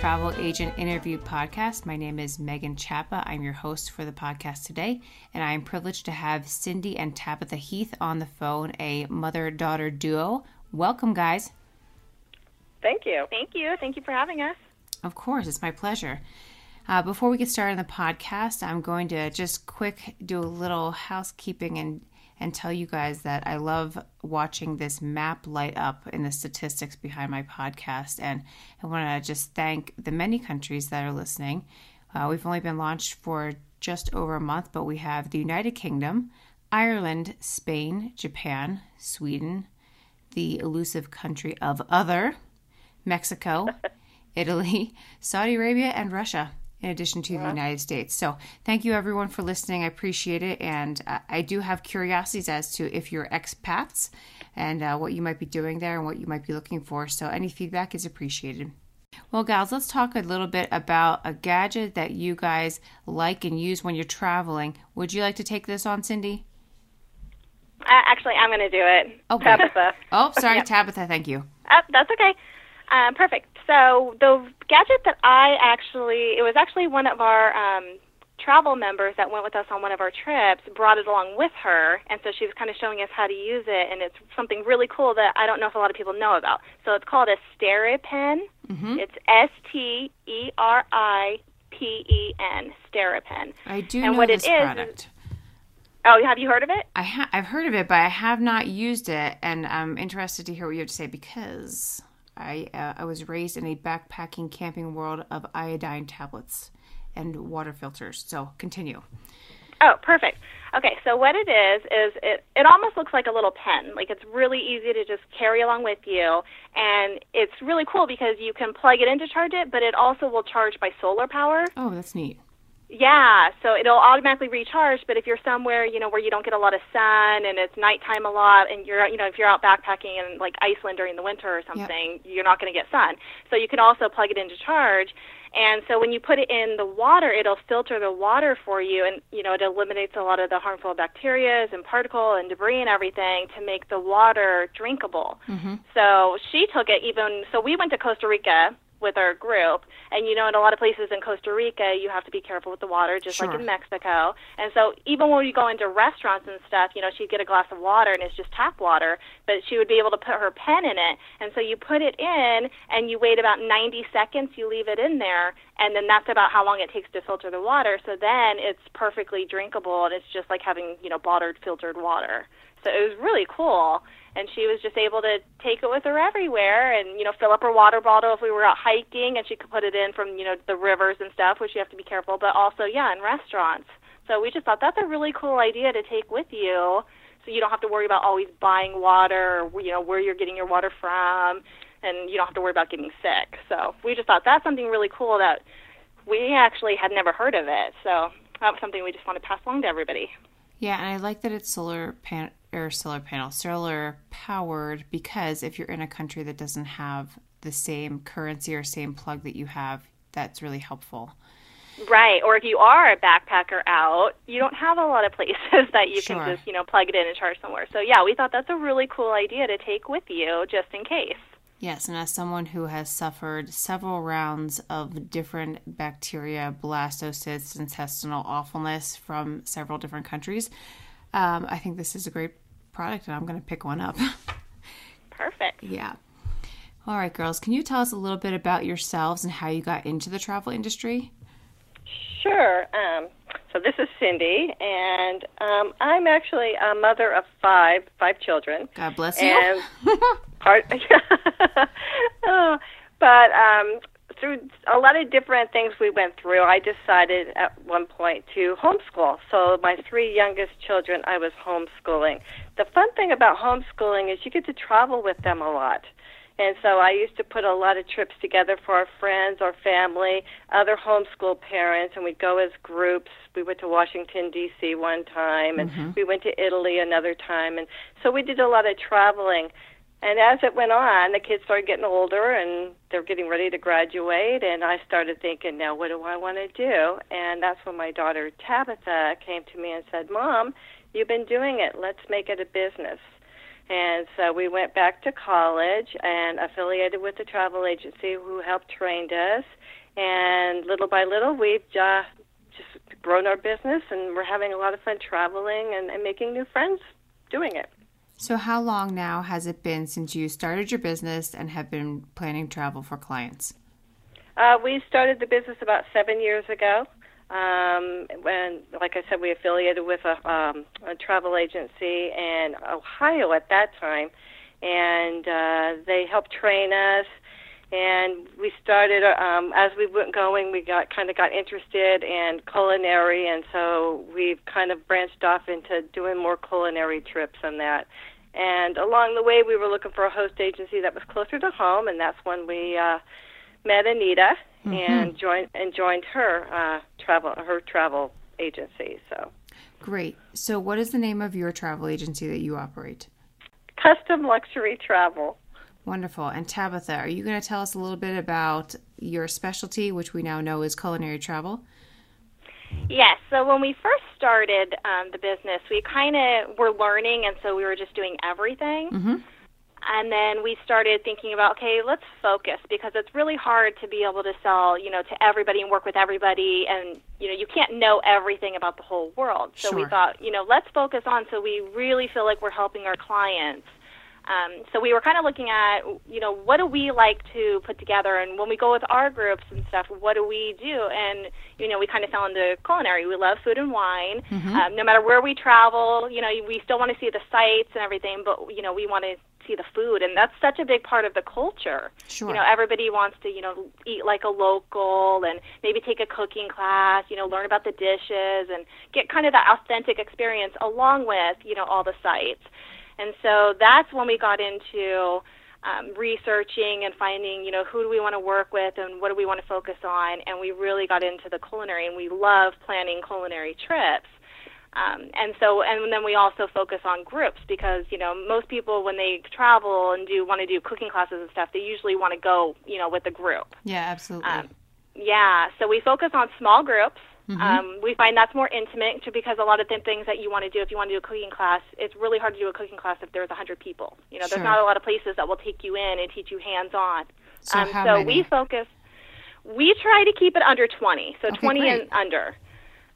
Travel Agent Interview Podcast. My name is Megan Chapa. I'm your host for the podcast today, and I am privileged to have Cindy and Tabitha Heath on the phone, a mother daughter duo. Welcome, guys. Thank you. Thank you. Thank you for having us. Of course, it's my pleasure. Uh, before we get started on the podcast, I'm going to just quick do a little housekeeping and and tell you guys that I love watching this map light up in the statistics behind my podcast. And I want to just thank the many countries that are listening. Uh, we've only been launched for just over a month, but we have the United Kingdom, Ireland, Spain, Japan, Sweden, the elusive country of other, Mexico, Italy, Saudi Arabia, and Russia in addition to yeah. the United States. So thank you everyone for listening. I appreciate it. And uh, I do have curiosities as to if you're expats and uh, what you might be doing there and what you might be looking for. So any feedback is appreciated. Well, gals, let's talk a little bit about a gadget that you guys like and use when you're traveling. Would you like to take this on, Cindy? Uh, actually, I'm going to do it. Okay. Tabitha. oh, sorry, yep. Tabitha. Thank you. Uh, that's okay. Uh, perfect. So the gadget that I actually, it was actually one of our um, travel members that went with us on one of our trips brought it along with her, and so she was kind of showing us how to use it, and it's something really cool that I don't know if a lot of people know about. So it's called a SteriPen. Mm-hmm. It's S T E R I P E N, SteriPen. I do and know what this it is, product. Oh, have you heard of it? I ha- I've heard of it, but I have not used it, and I'm interested to hear what you have to say because I, uh, I was raised in a backpacking camping world of iodine tablets and water filters. So continue. Oh, perfect. Okay, so what it is is it it almost looks like a little pen. Like it's really easy to just carry along with you, and it's really cool because you can plug it in to charge it, but it also will charge by solar power. Oh, that's neat. Yeah, so it'll automatically recharge. But if you're somewhere, you know, where you don't get a lot of sun and it's nighttime a lot, and you're, you know, if you're out backpacking in like Iceland during the winter or something, yep. you're not going to get sun. So you can also plug it into charge. And so when you put it in the water, it'll filter the water for you, and you know it eliminates a lot of the harmful bacteria and particle and debris and everything to make the water drinkable. Mm-hmm. So she took it even. So we went to Costa Rica with our group. And you know, in a lot of places in Costa Rica, you have to be careful with the water, just sure. like in Mexico. And so, even when you go into restaurants and stuff, you know, she'd get a glass of water and it's just tap water, but she would be able to put her pen in it. And so, you put it in and you wait about 90 seconds, you leave it in there, and then that's about how long it takes to filter the water. So then it's perfectly drinkable, and it's just like having, you know, bottled filtered water. So it was really cool. And she was just able to take it with her everywhere and you know fill up her water bottle if we were out hiking and she could put it in from you know the rivers and stuff which you have to be careful but also yeah in restaurants. So we just thought that's a really cool idea to take with you so you don't have to worry about always buying water or you know where you're getting your water from and you don't have to worry about getting sick. So we just thought that's something really cool that we actually had never heard of it. So that was something we just want to pass along to everybody yeah, and I like that it's solar pan or solar panel, solar powered because if you're in a country that doesn't have the same currency or same plug that you have, that's really helpful. Right, or if you are a backpacker out, you don't have a lot of places that you sure. can just, you know, plug it in and charge somewhere. So yeah, we thought that's a really cool idea to take with you just in case. Yes, and as someone who has suffered several rounds of different bacteria, blastocystis, intestinal awfulness from several different countries, um, I think this is a great product and I'm going to pick one up. Perfect. Yeah. All right, girls, can you tell us a little bit about yourselves and how you got into the travel industry? Sure. Um, so this is Cindy, and um, I'm actually a mother of five, five children. God bless you. And part, oh, but um, through a lot of different things we went through, I decided at one point to homeschool. So my three youngest children, I was homeschooling. The fun thing about homeschooling is you get to travel with them a lot. And so I used to put a lot of trips together for our friends, our family, other homeschool parents, and we'd go as groups. We went to Washington D.C. one time, and mm-hmm. we went to Italy another time, and so we did a lot of traveling. And as it went on, the kids started getting older and they're getting ready to graduate. And I started thinking, now what do I want to do? And that's when my daughter Tabitha came to me and said, Mom, you've been doing it. Let's make it a business. And so we went back to college and affiliated with the travel agency who helped trained us. And little by little, we've uh, just grown our business and we're having a lot of fun traveling and, and making new friends doing it. So, how long now has it been since you started your business and have been planning travel for clients? Uh, we started the business about seven years ago. Um, when, like I said, we affiliated with a, um, a travel agency in Ohio at that time, and uh, they helped train us. And we started um, as we went going. We got kind of got interested in culinary, and so we've kind of branched off into doing more culinary trips and that. And along the way, we were looking for a host agency that was closer to home, and that's when we uh, met Anita mm-hmm. and joined and joined her uh, travel her travel agency. So great. So, what is the name of your travel agency that you operate? Custom Luxury Travel. Wonderful. And Tabitha, are you going to tell us a little bit about your specialty, which we now know is culinary travel? Yes. So when we first started um, the business, we kind of were learning, and so we were just doing everything. Mm-hmm. And then we started thinking about, okay, let's focus because it's really hard to be able to sell, you know, to everybody and work with everybody, and you know, you can't know everything about the whole world. So sure. we thought, you know, let's focus on so we really feel like we're helping our clients um, so we were kind of looking at, you know, what do we like to put together, and when we go with our groups and stuff, what do we do? And you know, we kind of fell into culinary. We love food and wine. Mm-hmm. Um, no matter where we travel, you know, we still want to see the sights and everything, but you know, we want to see the food, and that's such a big part of the culture. Sure. You know, everybody wants to, you know, eat like a local, and maybe take a cooking class. You know, learn about the dishes and get kind of that authentic experience along with, you know, all the sights. And so that's when we got into um, researching and finding, you know, who do we want to work with and what do we want to focus on. And we really got into the culinary, and we love planning culinary trips. Um, and so, and then we also focus on groups because you know most people when they travel and do want to do cooking classes and stuff, they usually want to go, you know, with a group. Yeah, absolutely. Um, yeah, so we focus on small groups Mm-hmm. Um, we find that's more intimate because a lot of the things that you want to do, if you want to do a cooking class, it's really hard to do a cooking class if there's a 100 people. You know, sure. there's not a lot of places that will take you in and teach you hands on. So, um, how so many? we focus, we try to keep it under 20, so Okay, 20 great. and under.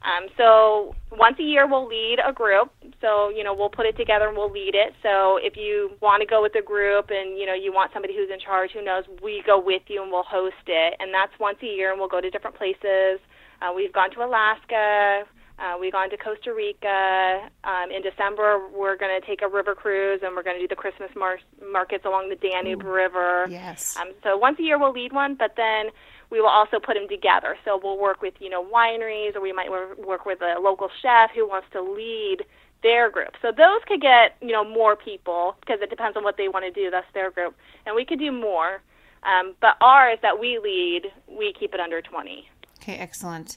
Um, so once a year we'll lead a group. So you know we'll put it together and we'll lead it. So if you want to go with a group and you know you want somebody who's in charge, who knows, we go with you and we'll host it. And that's once a year, and we'll go to different places. Uh, we've gone to Alaska. Uh, we've gone to Costa Rica. Um, in December, we're going to take a river cruise and we're going to do the Christmas mar- markets along the Danube River. Yes. Um, so once a year we'll lead one, but then we will also put them together. So we'll work with you know wineries, or we might work with a local chef who wants to lead their group. So those could get you know more people because it depends on what they want to do. That's their group, and we could do more. Um, but ours that we lead, we keep it under 20. Okay, excellent.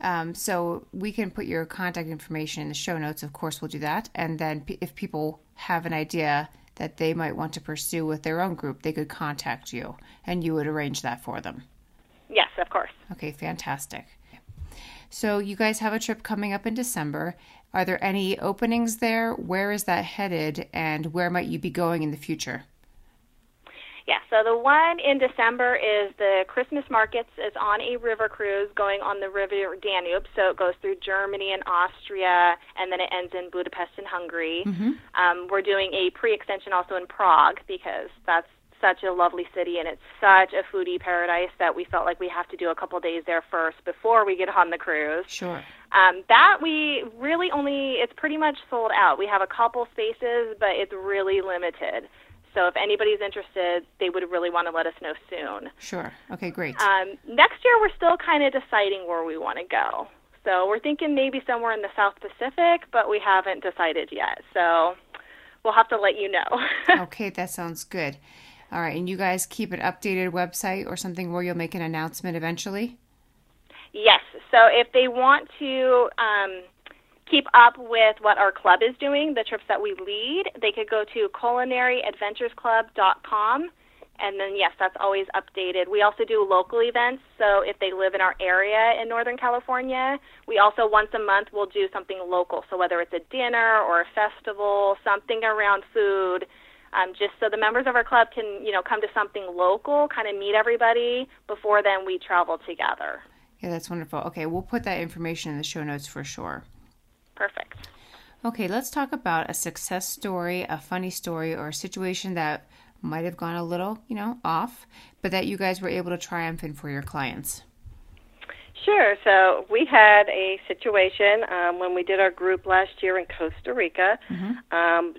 Um, so we can put your contact information in the show notes. Of course, we'll do that. And then p- if people have an idea that they might want to pursue with their own group, they could contact you and you would arrange that for them. Of course. Okay, fantastic. So you guys have a trip coming up in December. Are there any openings there? Where is that headed and where might you be going in the future? Yeah, so the one in December is the Christmas markets is on a river cruise going on the river Danube. So it goes through Germany and Austria, and then it ends in Budapest and Hungary. Mm-hmm. Um, we're doing a pre-extension also in Prague because that's such a lovely city and it's such a foodie paradise that we felt like we have to do a couple days there first before we get on the cruise. Sure. Um, that we really only it's pretty much sold out. We have a couple spaces, but it's really limited. So if anybody's interested, they would really want to let us know soon. Sure. Okay, great. Um, next year, we're still kind of deciding where we want to go. So we're thinking maybe somewhere in the South Pacific, but we haven't decided yet. So we'll have to let you know. okay, that sounds good. All right, and you guys keep an updated website or something where you'll make an announcement eventually? yes. So if they want to um, keep up with what our club is doing, the trips that we lead, they could go to culinaryadventuresclub.com and then yes, that's always updated. We also do local events, so if they live in our area in Northern California, we also once a month will do something local. So whether it's a dinner or a festival, something around food, um, just so the members of our club can you know come to something local, kind of meet everybody before then we travel together. Yeah, that's wonderful. Okay, we'll put that information in the show notes for sure. Perfect. Okay, let's talk about a success story, a funny story, or a situation that might have gone a little, you know, off, but that you guys were able to triumph in for your clients. Sure. So we had a situation um, when we did our group last year in Costa Rica. Mm-hmm. Um,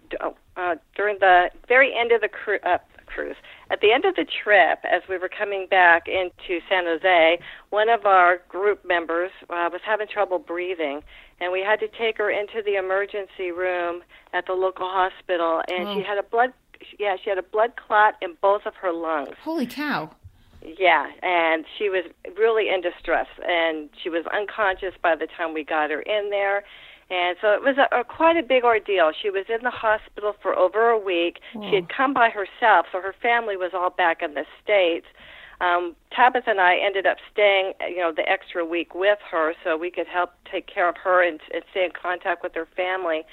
uh, during the very end of the cru- uh, cruise, at the end of the trip, as we were coming back into San Jose, one of our group members uh, was having trouble breathing, and we had to take her into the emergency room at the local hospital, and oh. she had a blood yeah, she had a blood clot in both of her lungs. Holy cow. Yeah, and she was really in distress, and she was unconscious by the time we got her in there. And so it was a, a quite a big ordeal. She was in the hospital for over a week. Whoa. She had come by herself, so her family was all back in the states. Um, Tabitha and I ended up staying, you know, the extra week with her, so we could help take care of her and, and stay in contact with her family.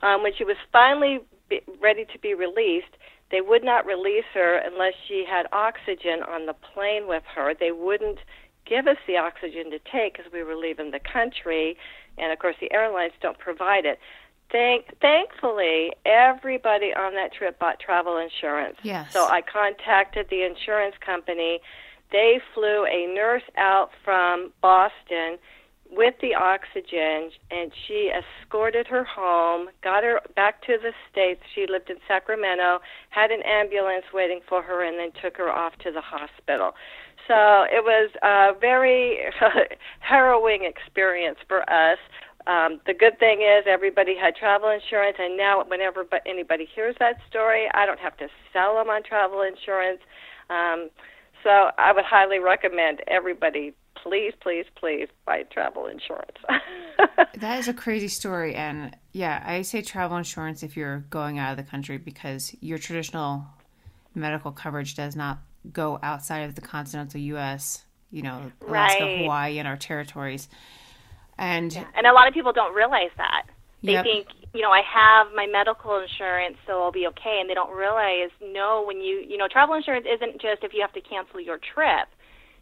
Um, when she was finally be, ready to be released, they would not release her unless she had oxygen on the plane with her. They wouldn't give us the oxygen to take because we were leaving the country, and of course the airlines don't provide it. Thank, thankfully, everybody on that trip bought travel insurance. Yes. So I contacted the insurance company. They flew a nurse out from Boston with the oxygen and she escorted her home, got her back to the States. She lived in Sacramento, had an ambulance waiting for her, and then took her off to the hospital. So it was a very harrowing experience for us. Um, the good thing is everybody had travel insurance, and now whenever anybody hears that story, I don't have to sell them on travel insurance. Um, so I would highly recommend everybody please, please, please buy travel insurance. that is a crazy story. And yeah, I say travel insurance if you're going out of the country because your traditional medical coverage does not go outside of the continental U.S., you know, Alaska, right. Hawaii, and our territories. And yeah. and a lot of people don't realize that. They yep. think, you know, I have my medical insurance, so I'll be okay, and they don't realize, no, when you, you know, travel insurance isn't just if you have to cancel your trip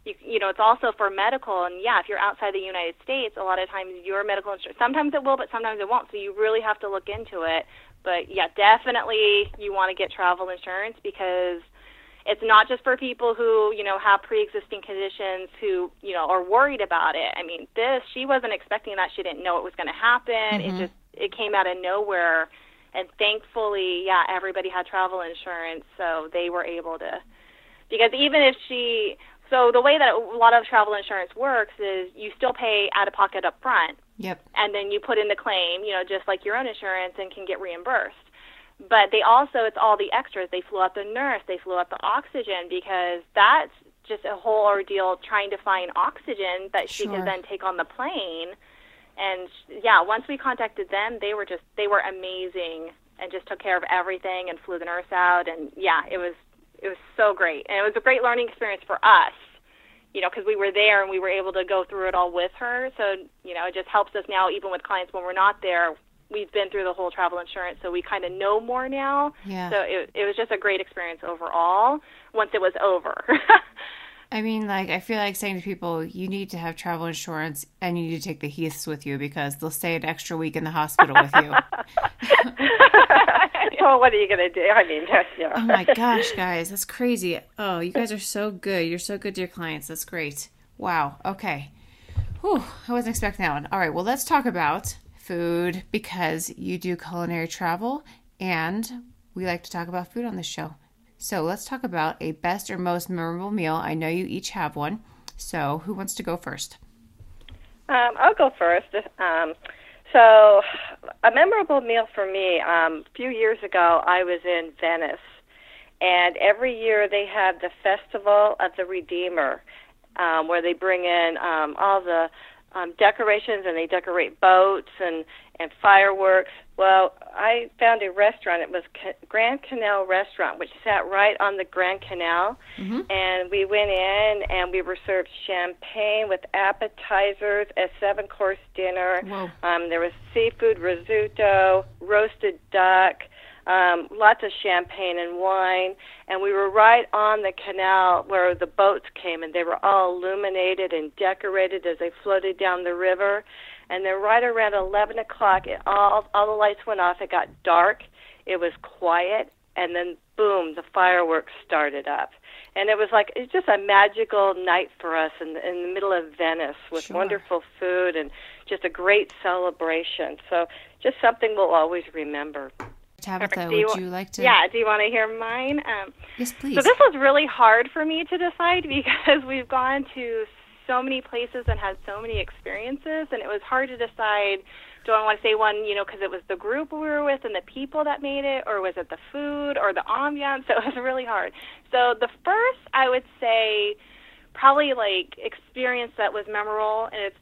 you, you know, it's also for medical. And yeah, if you're outside the United States, a lot of times your medical insurance, sometimes it will, but sometimes it won't. So you really have to look into it. But yeah, definitely you want to get travel insurance because it's not just for people who, you know, have pre-existing conditions who, you know, are worried about it. I mean, this, she wasn't expecting that. She didn't know it was going to happen. Mm-hmm. It just, it came out of nowhere. And thankfully, yeah, everybody had travel insurance, so they were able to because even if she so the way that a lot of travel insurance works is you still pay out of pocket up front. Yep. And then you put in the claim, you know, just like your own insurance and can get reimbursed. But they also it's all the extras. They flew out the nurse, they flew out the oxygen because that's just a whole ordeal trying to find oxygen that she sure. could then take on the plane. And yeah, once we contacted them, they were just they were amazing and just took care of everything and flew the nurse out and yeah, it was it was so great, and it was a great learning experience for us. You know, because we were there and we were able to go through it all with her. So you know, it just helps us now, even with clients when we're not there. We've been through the whole travel insurance, so we kind of know more now. Yeah. So it it was just a great experience overall. Once it was over. I mean, like, I feel like saying to people, you need to have travel insurance and you need to take the Heaths with you because they'll stay an extra week in the hospital with you. well, what are you going to do? I mean, yeah. Oh my gosh, guys, that's crazy. Oh, you guys are so good. You're so good to your clients. That's great. Wow. Okay. Whew, I wasn't expecting that one. All right, well, let's talk about food because you do culinary travel and we like to talk about food on this show. So let's talk about a best or most memorable meal. I know you each have one. So who wants to go first? Um, I'll go first. Um, so, a memorable meal for me. Um, a few years ago, I was in Venice, and every year they have the Festival of the Redeemer, um, where they bring in um, all the um, decorations and they decorate boats and and fireworks. Well, I found a restaurant. It was Grand Canal Restaurant, which sat right on the Grand Canal. Mm-hmm. And we went in and we were served champagne with appetizers, a seven course dinner. Um, there was seafood risotto, roasted duck, um, lots of champagne and wine, and we were right on the canal where the boats came, and they were all illuminated and decorated as they floated down the river. And then right around 11 o'clock, it, all all the lights went off. It got dark. It was quiet, and then boom, the fireworks started up. And it was like it's just a magical night for us in in the middle of Venice with sure. wonderful food and just a great celebration. So just something we'll always remember. Tabitha, would you, you, like to? Yeah, do you want to hear mine? Um, yes, please. So this was really hard for me to decide because we've gone to so many places and had so many experiences, and it was hard to decide. Do I want to say one, you know, because it was the group we were with and the people that made it, or was it the food or the ambiance? So it was really hard. So the first, I would say, probably like experience that was memorable, and it's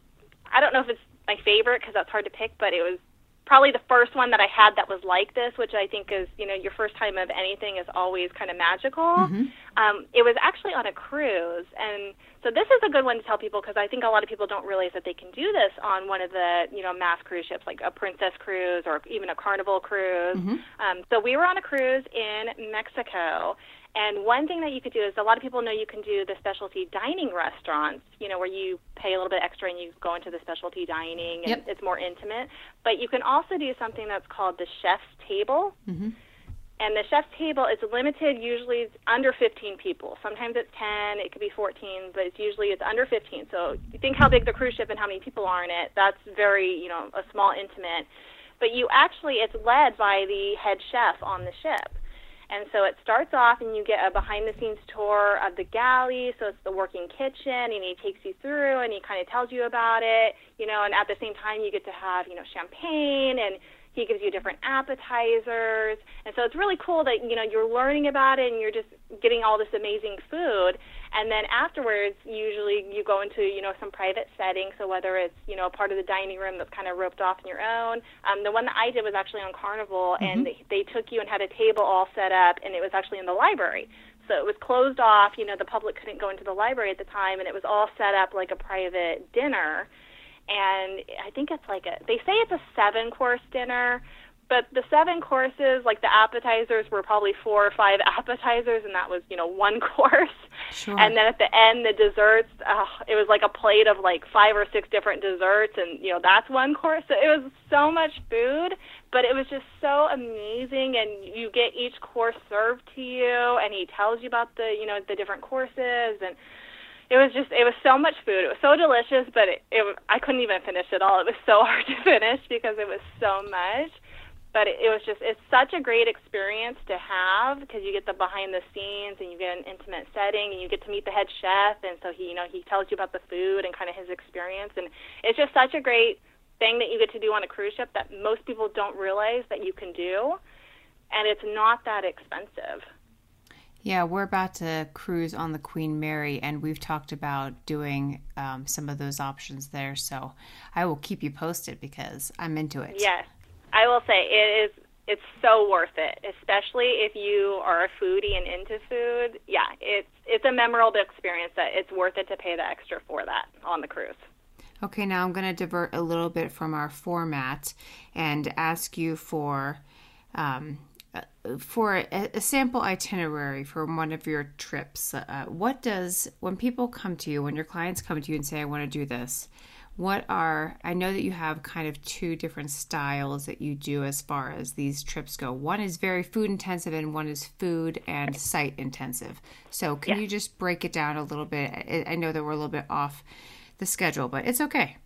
I don't know if it's my favorite because that's hard to pick, but it was probably the first one that I had that was like this, which I think is, you know, your first time of anything is always kind of magical. Mm-hmm. Um, it was actually on a cruise, and so this is a good one to tell people because I think a lot of people don't realize that they can do this on one of the, you know, mass cruise ships like a Princess cruise or even a Carnival cruise. Mm-hmm. Um, so we were on a cruise in Mexico, and one thing that you could do is a lot of people know you can do the specialty dining restaurants, you know, where you pay a little bit extra and you go into the specialty dining and yep. it's more intimate. But you can also do something that's called the chef's table. Mm-hmm. And the chef's table is limited. Usually, it's under 15 people. Sometimes it's 10. It could be 14, but it's usually it's under 15. So you think how big the cruise ship and how many people are in it. That's very, you know, a small intimate. But you actually, it's led by the head chef on the ship. And so it starts off, and you get a behind the scenes tour of the galley. So it's the working kitchen, and he takes you through, and he kind of tells you about it, you know. And at the same time, you get to have, you know, champagne, and he gives you different appetizers. And so it's really cool that, you know, you're learning about it, and you're just getting all this amazing food. And then afterwards, usually you go into, you know, some private setting. So whether it's, you know, a part of the dining room that's kind of roped off on your own. Um, the one that I did was actually on Carnival, mm-hmm. and they, they took you and had a table all set up, and it was actually in the library. So it was closed off. You know, the public couldn't go into the library at the time, and it was all set up like a private dinner. And I think it's like a, they say it's a seven course dinner, but the seven courses, like the appetizers were probably four or five appetizers, and that was, you know, one course. Sure. And then at the end, the desserts, uh, it was like a plate of like five or six different desserts, and, you know, that's one course. So it was so much food, but it was just so amazing. And you get each course served to you, and he tells you about the, you know, the different courses. And, it was just it was so much food. It was so delicious, but it, it I couldn't even finish it all. It was so hard to finish because it was so much. But it, it was just it's such a great experience to have because you get the behind the scenes and you get an intimate setting and you get to meet the head chef. And so he you know he tells you about the food and kind of his experience. And it's just such a great thing that you get to do on a cruise ship that most people don't realize that you can do. And it's not that expensive yeah, we're about to cruise on the Queen Mary, and we've talked about doing um, some of those options there. So I will keep you posted because I'm into it. Yes, I will say it is it's so worth it, especially if you are a foodie and into food. Yeah, it's it's a memorable experience that it's worth it to pay the extra for that on the cruise. Okay, now I'm going to divert a little bit from our format and ask you for um, for a, a, sample itinerary for one of your trips. Uh, what does when people come to you, when your clients come to you and say, "I want to do this," what are i know that you have kind of two different styles that you do as far as these trips go one is very food intensive and one is food and sight intensive so can yeah. you just break it down a little bit I, I know that we're a little bit off the schedule but it's okay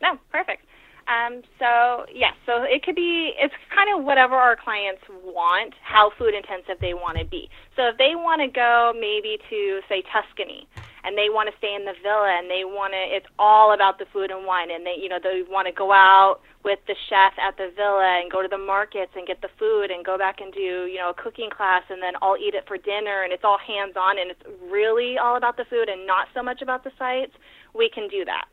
no perfect um, so yes, so it could be it's kind of whatever our clients want, how food intensive they want to be. So if they want to go maybe to say Tuscany, and they want to stay in the villa and they want to it's all about the food and wine and they you know they want to go out with the chef at the villa and go to the markets and get the food and go back and do you know a cooking class and then I'll eat it for dinner and it's all hands on and it's really all about the food and not so much about the sights we can do that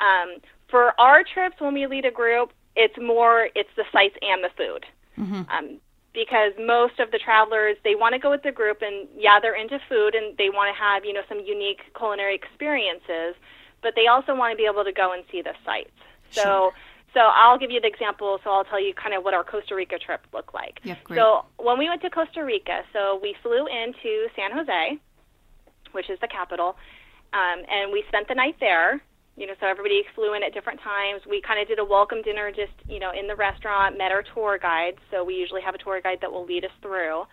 Um, for our trips, when we lead a group, it's more it's the sights and the food. Mm-hmm. Um, because most of the travelers they want to go with the group and yeah they're into food and they want to have you know some unique culinary experiences but they also want to be able to go and see the sights so Sure. so I'll give you the example so I'll tell you kind of what our Costa Rica trip looked like Yep, great. so when we went to Costa Rica so we flew into San Jose which is the capital um, and we spent the night there you know, so everybody flew in at different times. We kind of did a welcome dinner just, you know, in the restaurant, met our tour guide. So we usually have a tour guide that will lead us through.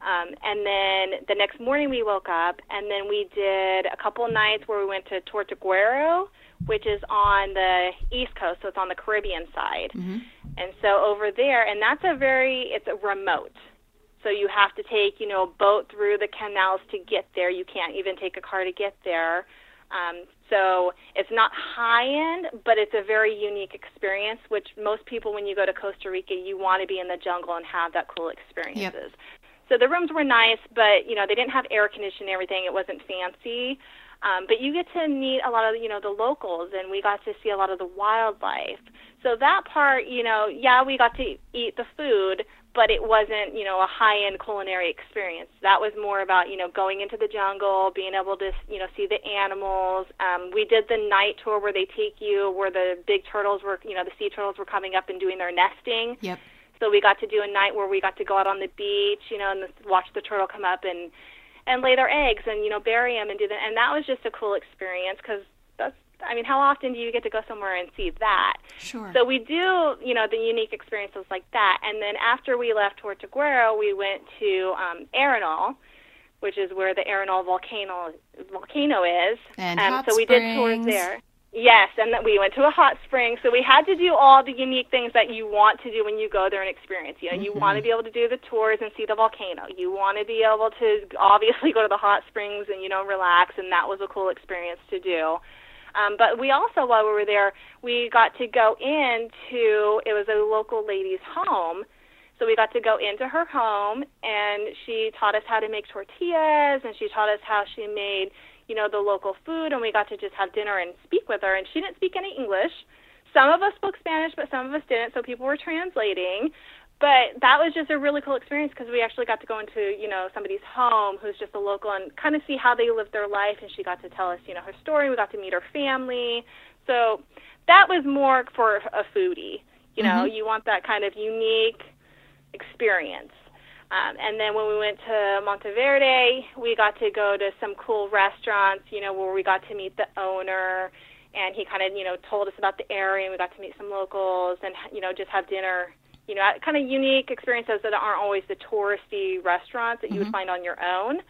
Um, and then the next morning we woke up, and then we did a couple nights where we went to Tortuguero, which is on the east coast, so it's on the Caribbean side. Mm-hmm. And so over there, and that's a very, it's a remote. So you have to take, you know, a boat through the canals to get there. You can't even take a car to get there. Um, so it's not high end, but it's a very unique experience. Which most people, when you go to Costa Rica, you want to be in the jungle and have that cool experiences. So the rooms were nice, but you know they didn't have air conditioning and everything. It wasn't fancy. Um, but you get to meet a lot of you know the locals, and we got to see a lot of the wildlife. So that part, you know, yeah, we got to eat the food, but it wasn't you know a high end culinary experience. That was more about you know going into the jungle, being able to you know see the animals. Um, we did the night tour where they take you where the big turtles were you know the sea turtles were coming up and doing their nesting. Yep. So we got to do a night where we got to go out on the beach, you know, and the, watch the turtle come up and and lay their eggs and you know bury them and do that. And that was just a cool experience because that's I mean, how often do you get to go somewhere and see that? Sure. So we do, you know, the unique experiences like that. And then after we left Tortuguero, we went to um, Arenal, which is where the Arenal volcano volcano is. And um, so we did tours there. Yes, and that we went to a hot spring. So we had to do all the unique things that you want to do when you go there and experience. You know, you Mm-hmm. want to be able to do the tours and see the volcano. You want to be able to obviously go to the hot springs and you know relax, and that was a cool experience to do. Um, but we also, while we were there, we got to go into it was a local lady's home. So we got to go into her home, and she taught us how to make tortillas, and she taught us how she made, you know, the local food, and we got to just have dinner and speak with her. And she didn't speak any English. Some of us spoke Spanish, but some of us didn't, so people were translating. But that was just a really cool experience because we actually got to go into, you know, somebody's home who's just a local and kind of see how they live their life. And she got to tell us, you know, her story. We got to meet her family. So that was more for a foodie. You know, Mhm. you want that kind of unique experience. Um, and then when we went to Monteverde, we got to go to some cool restaurants, you know, where we got to meet the owner, and he kind of, you know, told us about the area, and we got to meet some locals, and you know, just have dinner, you know, kind of unique experiences that aren't always the touristy restaurants that you would Mhm. find on your own.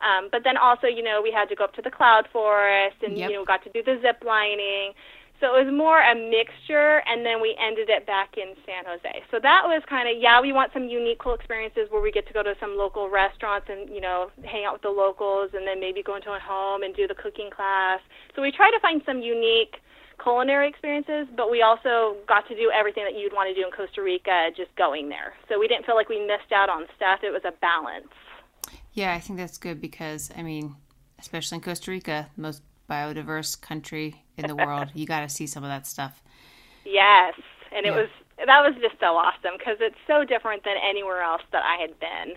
Um, but then also, you know, we had to go up to the cloud forest, and Yep. you know, got to do the zip lining. So it was more a mixture, and then we ended it back in San Jose. So that was kind of yeah, we want some unique, cool experiences where we get to go to some local restaurants and you know hang out with the locals, and then maybe go into a home and do the cooking class. So we try to find some unique culinary experiences, but we also got to do everything that you'd want to do in Costa Rica just going there. So we didn't feel like we missed out on stuff. It was a balance. Yeah, I think that's good because I mean, especially in Costa Rica, most biodiverse country in the world, you got to see some of that stuff. Yes, and it Yeah. was that was just so awesome because it's so different than anywhere else that I had been.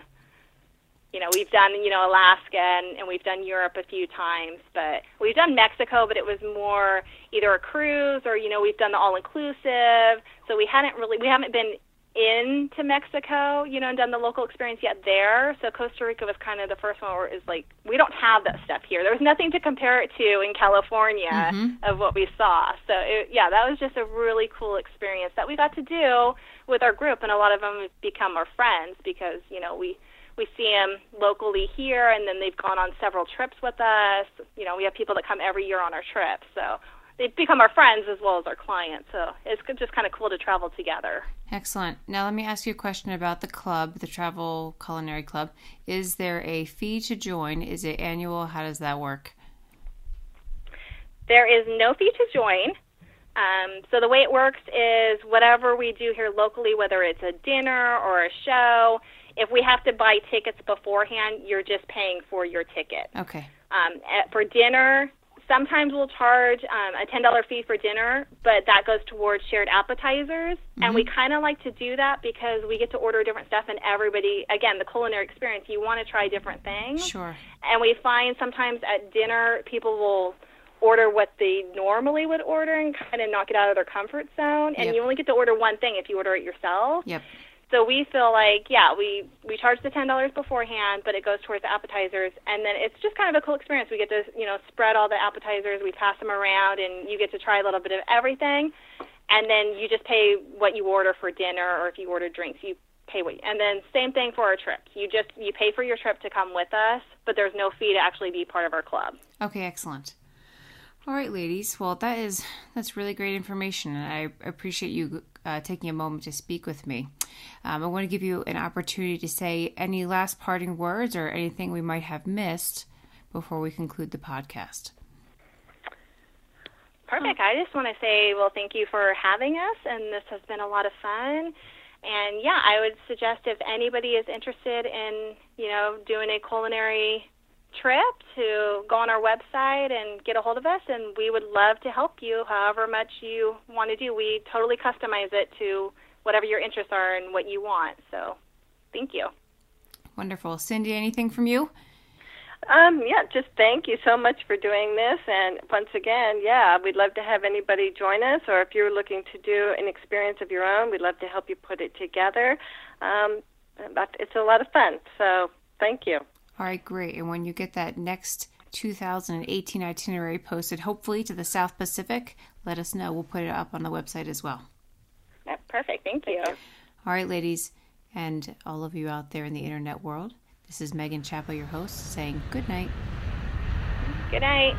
You know, we've done you know Alaska and, and we've done Europe a few times, but we've done Mexico, but it was more either a cruise or you know we've done the all inclusive. So we hadn't really we haven't been into Mexico, you know, and done the local experience yet there. So Costa Rica was kind of the first one where it's like we don't have that stuff here. There was nothing to compare it to in California Mhm. of what we saw. So it, yeah, that was just a really cool experience that we got to do with our group, and a lot of them have become our friends because you know we we see them locally here, and then they've gone on several trips with us. You know, we have people that come every year on our trips, so they've become our friends as well as our clients. So it's just kind of cool to travel together. Excellent. Now, let me ask you a question about the club, the Travel Culinary Club. Is there a fee to join? Is it annual? How does that work? There is no fee to join. Um, so the way it works is whatever we do here locally, whether it's a dinner or a show, if we have to buy tickets beforehand, you're just paying for your ticket. Okay. Um, at- for dinner, sometimes we'll charge um, a ten dollar fee for dinner, but that goes towards shared appetizers, mm-hmm. and we mm-hmm. kind of like to do that because we get to order different stuff, and everybody, again, the culinary experience, you want to try different things. Sure. And we find sometimes at dinner people will order what they normally would order and kind of knock it out of their comfort zone, and yep. you only get to order one thing if you order it yourself. Yep. So we feel like, yeah, we we charge the ten dollars beforehand, but it goes towards the appetizers, and then it's just kind of a cool experience. We get to you know spread all the appetizers, we pass them around, and you get to try a little bit of everything, and then you just pay what you order for dinner, or if you order drinks, you pay what. And then same thing for our trips. You just you pay for your trip to come with us, but there's no fee to actually be part of our club. Okay, excellent. All right, ladies. Well, that is that's really great information, and I appreciate you uh, taking a moment to speak with me. Um, I want to give you an opportunity to say any last parting words or anything we might have missed before we conclude the podcast. Perfect. I just want to say, well, thank you for having us, and this has been a lot of fun. And yeah, I would suggest if anybody is interested in, you know, doing a culinary trip to go on our website and get a hold of us, and we would love to help you however much you want to do. We totally customize it to whatever your interests are and what you want. So thank you. Wonderful. Cindy, anything from you? Um, yeah, just thank you so much for doing this. And once again, yeah, we'd love to have anybody join us, or if you're looking to do an experience of your own, we'd love to help you put it together. Um, but it's a lot of fun. So thank you. All right, great. And when you get that next 2018 itinerary posted, hopefully to the South Pacific, let us know. We'll put it up on the website as well. Perfect. Thank you. All right, ladies, and all of you out there in the internet world. This is Megan Chappell, your host, saying good night. Good night.